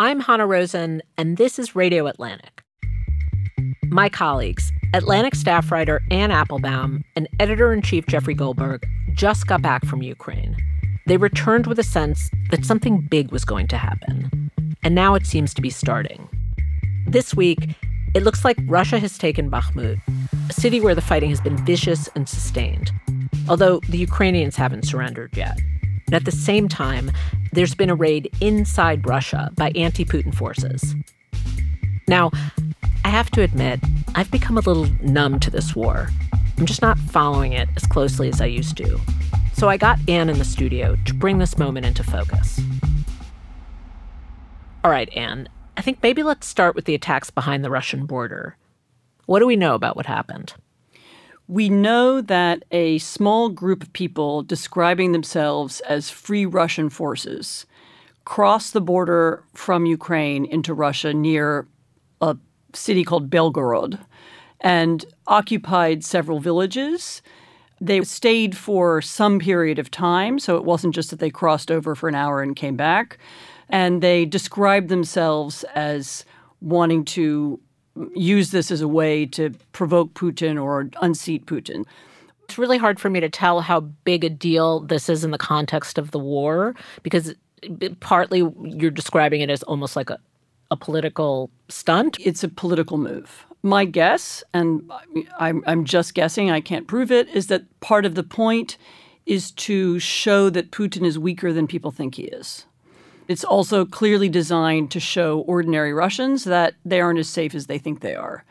I'm Hanna Rosin, and this is Radio Atlantic. My colleagues, Atlantic staff writer Anne Applebaum and editor in chief Jeffrey Goldberg, just got back from Ukraine. They returned with a sense that something big was going to happen. And now it seems to be starting. This week, it looks like Russia has taken Bakhmut, a city where the fighting has been vicious and sustained, although the Ukrainians haven't surrendered yet. And at the same time, there's been a raid inside Russia by anti Putin forces. Now, I have to admit, I've become a little numb to this war. I'm just not following it as closely as I used to. So I got Anne in the studio to bring this moment into focus. All right, Anne, I think maybe let's start with the attacks behind the Russian border. What do we know about what happened? We know that a small group of people describing themselves as Free Russian Forces crossed the border from Ukraine into Russia near a city called Belgorod and occupied several villages. They stayed for some period of time, so it wasn't just that they crossed over for an hour and came back. And they described themselves as wanting to use this as a way to provoke Putin or unseat Putin. It's really hard for me to tell how big a deal this is in the context of the war because partly you're describing it as almost like a, a political stunt. It's a political move. My guess, and I'm, I'm just guessing, I can't prove it, is that part of the point is to show that Putin is weaker than people think he is. It's also clearly designed to show ordinary Russians that they aren't as safe as they think they are.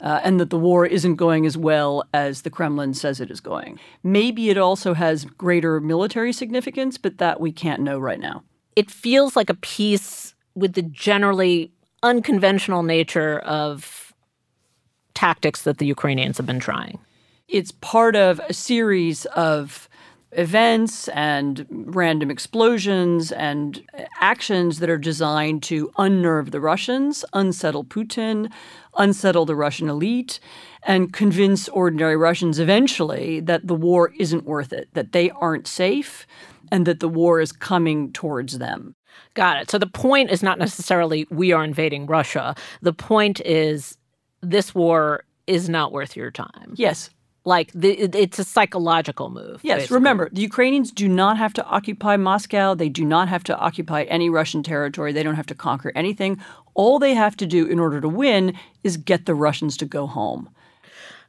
Uh, and that the war isn't going as well as the Kremlin says it is going. Maybe it also has greater military significance, but that we can't know right now. It feels like a piece with the generally unconventional nature of tactics that the Ukrainians have been trying. It's part of a series of events and random explosions and actions that are designed to unnerve the Russians, unsettle Putin, unsettle the Russian elite, and convince ordinary Russians eventually that the war isn't worth it, that they aren't safe, and that the war is coming towards them. Got it. So the point is not necessarily we are invading Russia. The point is this war is not worth your time. Yes, like the, it's a psychological move. Yes, basically. remember, the Ukrainians do not have to occupy Moscow. They do not have to occupy any Russian territory. They don't have to conquer anything. All they have to do in order to win is get the Russians to go home.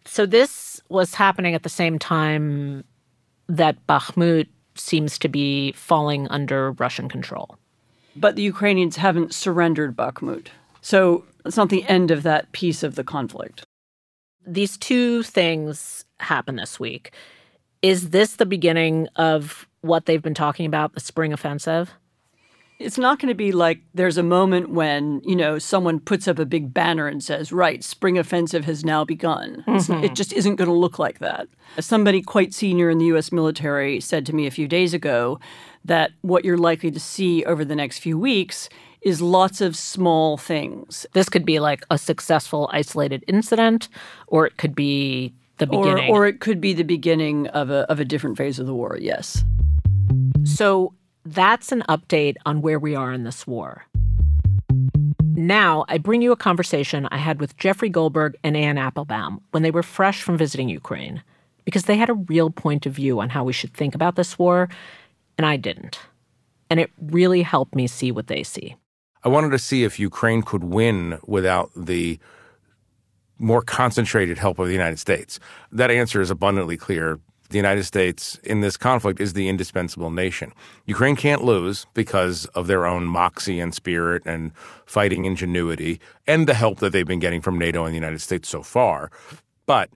So this was happening at the same time that Bakhmut seems to be falling under Russian control. But the Ukrainians haven't surrendered Bakhmut. So it's not the end of that piece of the conflict. These two things happen this week. Is this the beginning of what they've been talking about, the spring offensive? It's not going to be like there's a moment when, you know, someone puts up a big banner and says, right, spring offensive has now begun. Mm-hmm. It just isn't going to look like that. Somebody quite senior in the U.S. military said to me a few days ago that what you're likely to see over the next few weeks is lots of small things. This could be like a successful isolated incident, or it could be the beginning. Or, or it could be the beginning of a, of a different phase of the war, yes. So that's an update on where we are in this war. Now, I bring you a conversation I had with Jeffrey Goldberg and Anne Applebaum when they were fresh from visiting Ukraine, because they had a real point of view on how we should think about this war, and I didn't. And it really helped me see what they see. I wanted to see if Ukraine could win without the more concentrated help of the United States. That answer is abundantly clear. The United States in this conflict is the indispensable nation. Ukraine can't lose because of their own moxie and spirit and fighting ingenuity and the help that they've been getting from NATO and the United States so far. But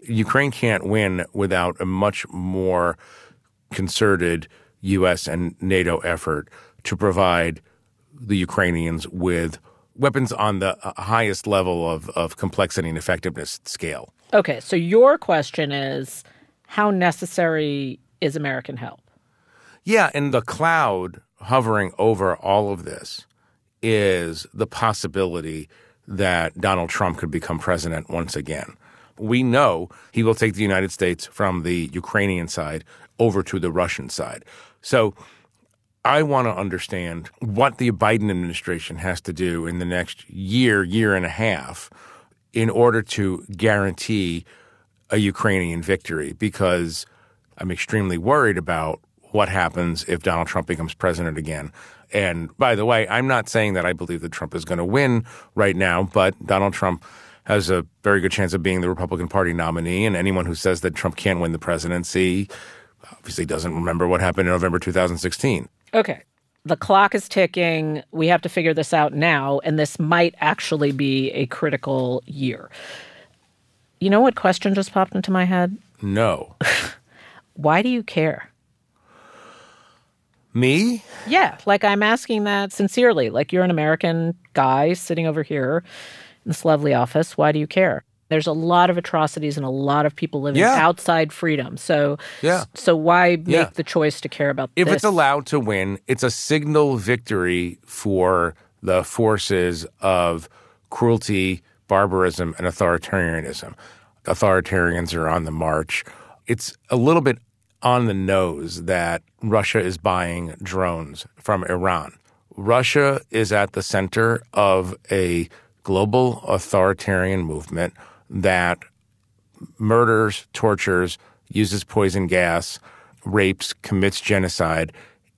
Ukraine can't win without a much more concerted U.S. and NATO effort to provide the Ukrainians with weapons on the uh, highest level of, of complexity and effectiveness scale. Okay, so your question is how necessary is American help? Yeah, and the cloud hovering over all of this is the possibility that Donald Trump could become president once again. We know he will take the United States from the Ukrainian side over to the Russian side. So I want to understand what the Biden administration has to do in the next year, year and a half in order to guarantee a Ukrainian victory because I'm extremely worried about what happens if Donald Trump becomes president again. And by the way, I'm not saying that I believe that Trump is going to win right now, but Donald Trump has a very good chance of being the Republican Party nominee. And anyone who says that Trump can't win the presidency obviously doesn't remember what happened in November 2016. Okay. The clock is ticking. We have to figure this out now. And this might actually be a critical year. You know what question just popped into my head? No. Why do you care? Me? Yeah, like I'm asking that sincerely. Like you're an American guy sitting over here in this lovely office. Why do you care? There's a lot of atrocities and a lot of people living Yeah. outside freedom. So, Yeah. so why make Yeah. the choice to care about If this? it's allowed to win, it's a signal victory for the forces of cruelty, barbarism, and authoritarianism. Authoritarians are on the march. It's a little bit on the nose that Russia is buying drones from Iran. Russia is at the center of a global authoritarian movement that murders, tortures, uses poison gas, rapes, commits genocide.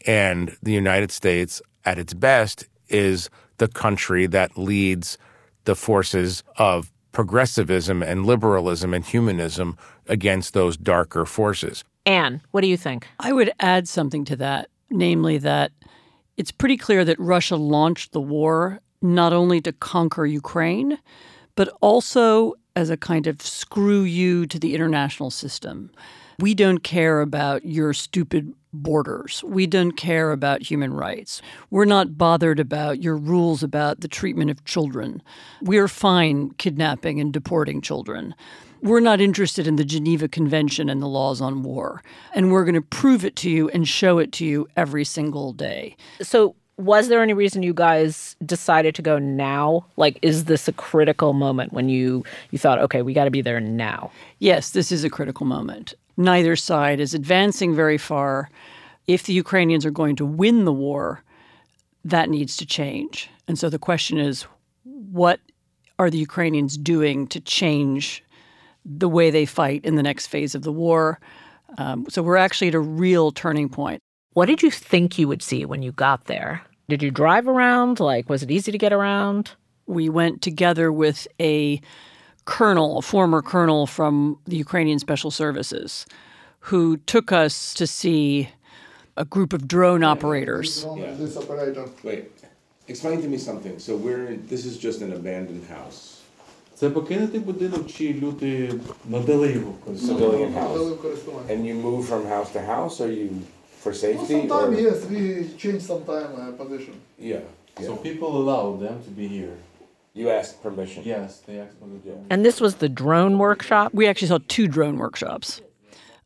And the United States, at its best, is the country that leads the forces of progressivism and liberalism and humanism against those darker forces. Anne, what do you think? I would add something to that, namely that it's pretty clear that Russia launched the war not only to conquer Ukraine, but also as a kind of screw you to the international system. We don't care about your stupid borders. We don't care about human rights. We're not bothered about your rules about the treatment of children. We're fine kidnapping and deporting children. We're not interested in the Geneva Convention and the laws on war. And we're going to prove it to you and show it to you every single day. So, was there any reason you guys decided to go now? Like, is this a critical moment when you you thought, okay, we got to be there now? Yes, this is a critical moment. Neither side is advancing very far. If the Ukrainians are going to win the war, that needs to change. And so the question is what are the Ukrainians doing to change the way they fight in the next phase of the war? Um, so we're actually at a real turning point. What did you think you would see when you got there? Did you drive around? Like, was it easy to get around? We went together with a colonel, a former colonel from the Ukrainian Special Services, who took us to see a group of drone operators. This operator. Wait, explain to me something. So we're this is just an abandoned house. Це покинутий будинок, чи люди надали його в користування? Civilian Дали house. в користування. And you move from house to house or you for No, safety? sometime or? yes, we change sometime uh, position. Yeah. yeah. So people allow them to be here. you asked permission. Yes, they asked for the And this was the drone workshop? We actually saw two drone workshops.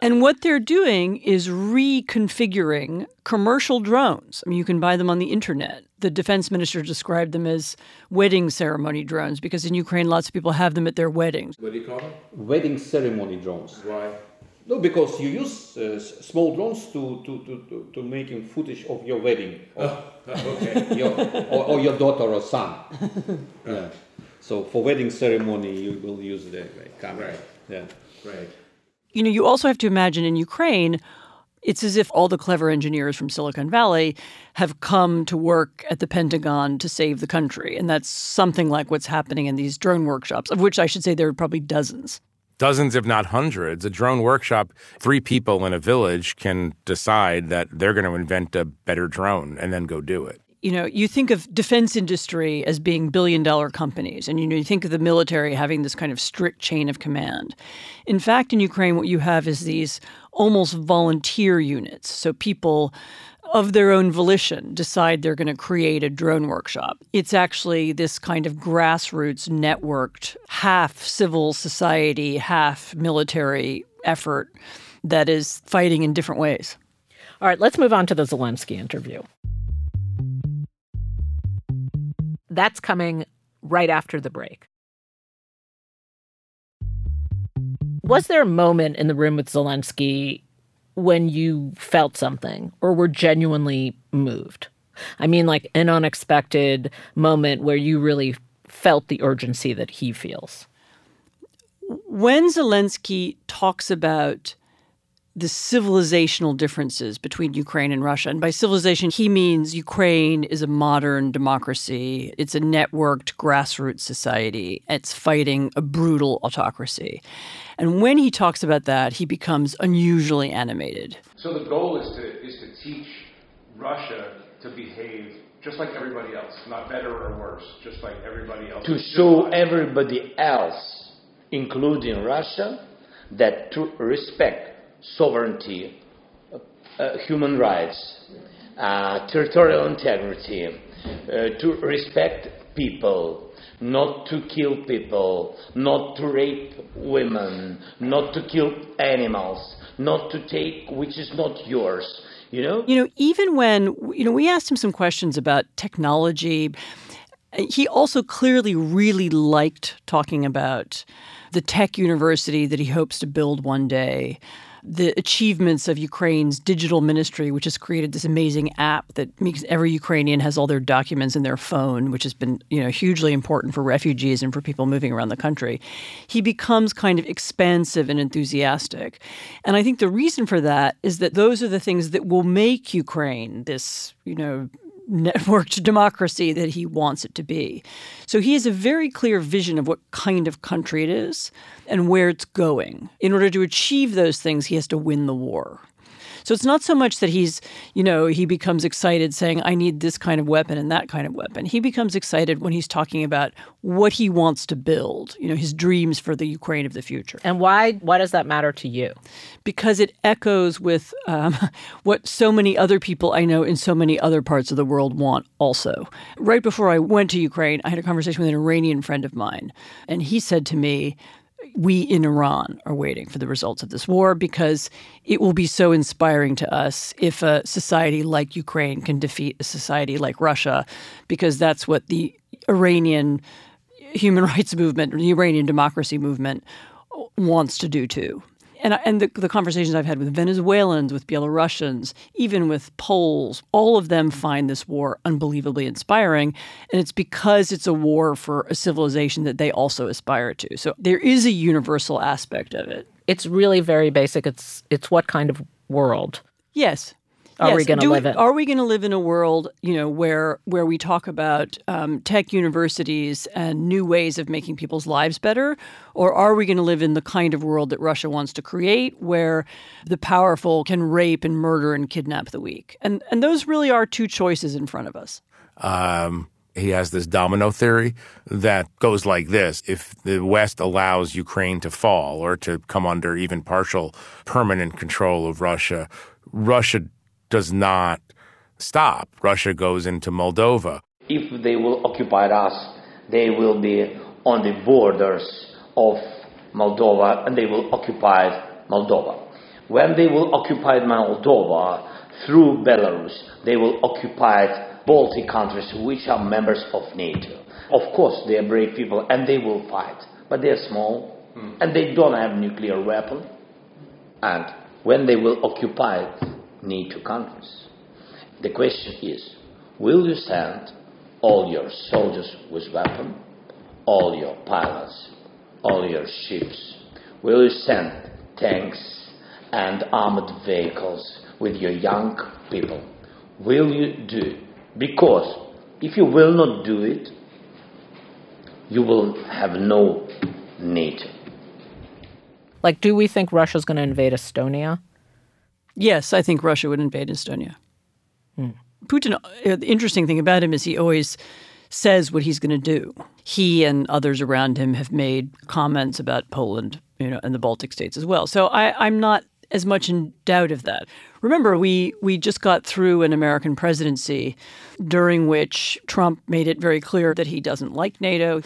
And what they're doing is reconfiguring commercial drones. I mean, you can buy them on the internet. The defense minister described them as wedding ceremony drones because in Ukraine, lots of people have them at their weddings. What do you call them? wedding ceremony drones. Why? No, because you use uh, small drones to, to, to, to, to making footage of your wedding or, Okay. your, or, or your daughter or son. yeah. So for wedding ceremony, you will use the camera. Right. Yeah. right. You know, you also have to imagine in Ukraine, it's as if all the clever engineers from Silicon Valley have come to work at the Pentagon to save the country. And that's something like what's happening in these drone workshops, of which I should say there are probably dozens. Dozens, if not hundreds. A drone workshop, three people in a village can decide that they're going to invent a better drone and then go do it. you know, you think of defense industry as being billion dollar companies, and you know, you think of the military having this kind of strict chain of command. In fact, in Ukraine, what you have is these almost volunteer units. So people of their own volition decide they're going to create a drone workshop. It's actually this kind of grassroots networked, half civil society, half military effort that is fighting in different ways. All right, let's move on to the Zelensky interview. That's coming right after the break. Was there a moment in the room with Zelensky when you felt something or were genuinely moved? I mean, like an unexpected moment where you really felt the urgency that he feels. When Zelensky talks about the civilizational differences between Ukraine and Russia. And by civilization, he means Ukraine is a modern democracy. It's a networked grassroots society. It's fighting a brutal autocracy. And when he talks about that, he becomes unusually animated. So the goal is to is to teach Russia to behave just like everybody else, not better or worse, just like everybody else. To show everybody else, including Russia, that to respect sovereignty, uh, human rights, uh, territorial integrity, uh, to respect people, not to kill people, not to rape women, not to kill animals, not to take which is not yours. You know? You know, even when, you know, we asked him some questions about technology, he also clearly really liked talking about the tech university that he hopes to build one day the achievements of Ukraine's digital ministry, which has created this amazing app that makes every Ukrainian has all their documents in their phone, which has been you know hugely important for refugees and for people moving around the country. He becomes kind of expansive and enthusiastic, and I think the reason for that is that those are the things that will make Ukraine this you know networked democracy that he wants it to be. So he has a very clear vision of what kind of country it is and where it's going. In order to achieve those things, he has to win the war. So it's not so much that he's, you know, he becomes excited saying, I need this kind of weapon and that kind of weapon. He becomes excited when he's talking about what he wants to build, you know, his dreams for the Ukraine of the future. And why, why does that matter to you? Because it echoes with um, what so many other people I know in so many other parts of the world want also. Right before I went to Ukraine, I had a conversation with an Iranian friend of mine, and he said to me, we in Iran are waiting for the results of this war because it will be so inspiring to us if a society like Ukraine can defeat a society like Russia, because that's what the Iranian human rights movement, the Iranian democracy movement, wants to do too and and the, the conversations I've had with Venezuelans, with Belarusians, even with Poles, all of them find this war unbelievably inspiring, and it's because it's a war for a civilization that they also aspire to. So there is a universal aspect of it. It's really very basic. It's it's what kind of world? Yes, are yes. we going to live in? Are we going to live in a world, you know, where where we talk about um, tech universities and new ways of making people's lives better, or are we going to live in the kind of world that Russia wants to create, where the powerful can rape and murder and kidnap the weak? And and those really are two choices in front of us. Um, he has this domino theory that goes like this if the west allows ukraine to fall or to come under even partial permanent control of russia russia does not stop. Russia goes into Moldova. If they will occupy us, they will be on the borders of Moldova and they will occupy Moldova. When they will occupy Moldova through Belarus, they will occupy Baltic countries which are members of NATO. Of course, they are brave people and they will fight, but they are small mm. and they don't have nuclear weapon. And when they will occupy NATO countries. The question is will you send all your soldiers with weapons, all your pilots, all your ships? Will you send tanks and armored vehicles with your young people? Will you do? Because if you will not do it, you will have no NATO. Like, do we think Russia's going to invade Estonia? Yes, I think Russia would invade Estonia. Hmm. Putin, uh, the interesting thing about him is he always says what he's going to do. He and others around him have made comments about Poland, you know, and the Baltic states as well. So I, I'm not as much in doubt of that. Remember, we we just got through an American presidency during which Trump made it very clear that he doesn't like NATO.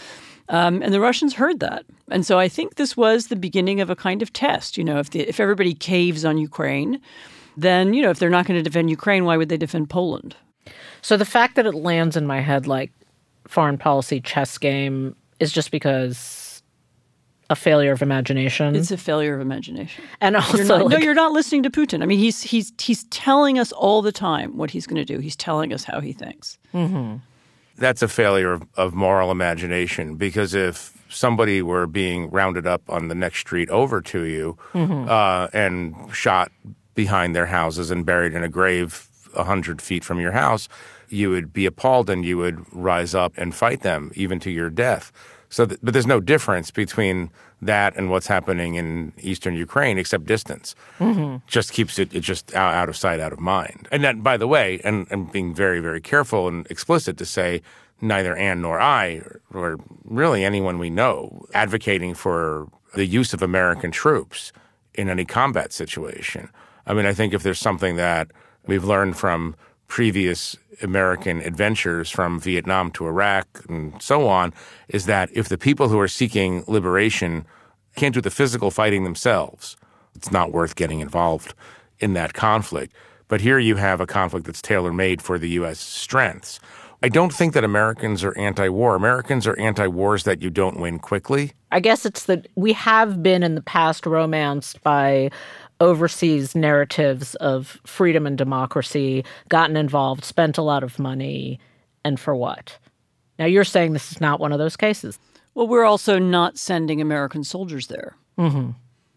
Um, and the Russians heard that. And so I think this was the beginning of a kind of test. You know, if, the, if everybody caves on Ukraine, then, you know, if they're not going to defend Ukraine, why would they defend Poland? So the fact that it lands in my head like foreign policy chess game is just because a failure of imagination. It's a failure of imagination. and also, You're not, no, you're not listening to Putin. I mean, he's he's he's telling us all the time what he's going to do. He's telling us how he thinks. That's a failure of, of moral imagination because if somebody were being rounded up on the next street over to you uh, and shot behind their houses and buried in a grave a hundred feet from your house, you would be appalled and you would rise up and fight them even to your death. So, th- but there's no difference between that and what's happening in eastern Ukraine except distance. Mm-hmm. Just keeps it, it just out, out of sight, out of mind. And that, by the way, and, and being very, very careful and explicit to say neither Anne nor I, or, or really anyone we know, advocating for the use of American troops in any combat situation. I mean, I think if there's something that we've learned from previous American adventures from Vietnam to Iraq and so on, is that if the people who are seeking liberation can't do the physical fighting themselves, it's not worth getting involved in that conflict. But here you have a conflict that's tailor made for the U.S. strengths. I don't think that Americans are anti war. Americans are anti wars that you don't win quickly. I guess it's that we have been in the past romanced by overseas narratives of freedom and democracy, gotten involved, spent a lot of money, and for what? Now you're saying this is not one of those cases. Well, we're also not sending American soldiers there. Mm-hmm.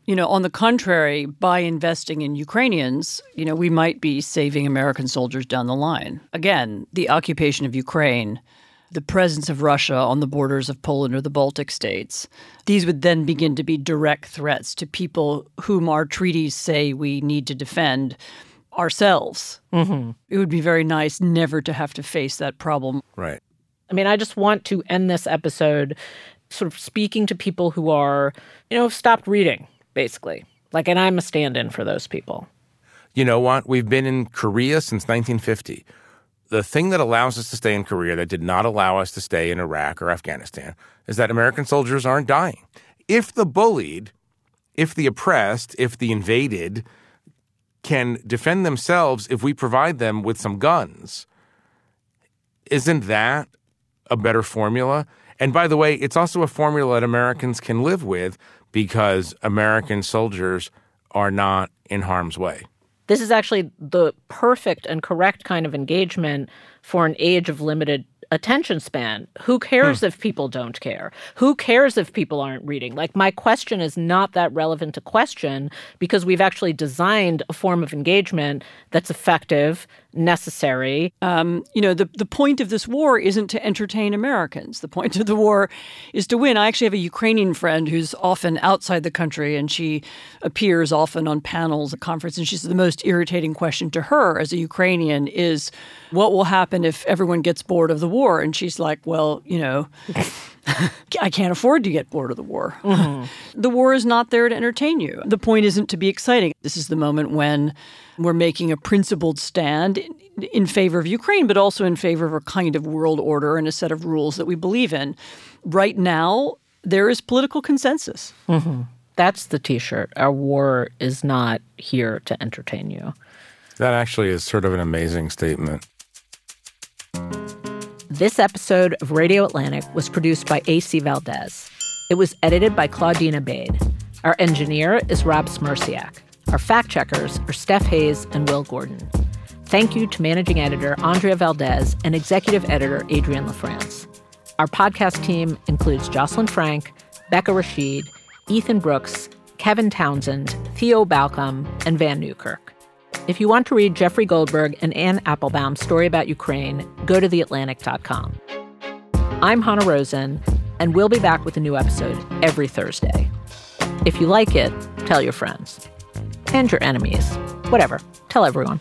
You know, on the contrary, by investing in Ukrainians, you know, we might be saving American soldiers down the line. Again, the occupation of Ukraine, the presence of Russia on the borders of Poland or the Baltic states, these would then begin to be direct threats to people whom our treaties say we need to defend ourselves. Mm-hmm. It would be very nice never to have to face that problem. Right. I mean, I just want to end this episode sort of speaking to people who are, you know, have stopped reading, basically. Like, and I'm a stand in for those people. You know what? We've been in Korea since 1950. The thing that allows us to stay in Korea that did not allow us to stay in Iraq or Afghanistan is that American soldiers aren't dying. If the bullied, if the oppressed, if the invaded can defend themselves if we provide them with some guns, isn't that a better formula? And by the way, it's also a formula that Americans can live with because American soldiers are not in harm's way. This is actually the perfect and correct kind of engagement for an age of limited attention span. Who cares hmm. if people don't care? Who cares if people aren't reading? Like, my question is not that relevant to question because we've actually designed a form of engagement that's effective, necessary. Um, you know, the, the point of this war isn't to entertain Americans. The point of the war is to win. I actually have a Ukrainian friend who's often outside the country and she appears often on panels at conferences. And she says the most irritating question to her as a Ukrainian is what will happen if everyone gets bored of the war? And she's like, well, you know, I can't afford to get bored of the war. Mm-hmm. the war is not there to entertain you. The point isn't to be exciting. This is the moment when we're making a principled stand in, in favor of Ukraine, but also in favor of a kind of world order and a set of rules that we believe in. Right now, there is political consensus. Mm-hmm. That's the t shirt. Our war is not here to entertain you. That actually is sort of an amazing statement. This episode of Radio Atlantic was produced by AC Valdez. It was edited by Claudine Ebeid. Our engineer is Rob Smierciak. Our fact checkers are Steph Hayes and Will Gordon. Thank you to managing editor Andrea Valdez and executive editor Adrienne LaFrance. Our podcast team includes Jocelyn Frank, Becca Rashid, Ethan Brooks, Kevin Townsend, Theo Balcomb, and Vann Newkirk. If you want to read Jeffrey Goldberg and Anne Applebaum's story about Ukraine, go to theatlantic.com. I'm Hanna Rosin, and we'll be back with a new episode every Thursday. If you like it, tell your friends and your enemies. Whatever. Tell everyone.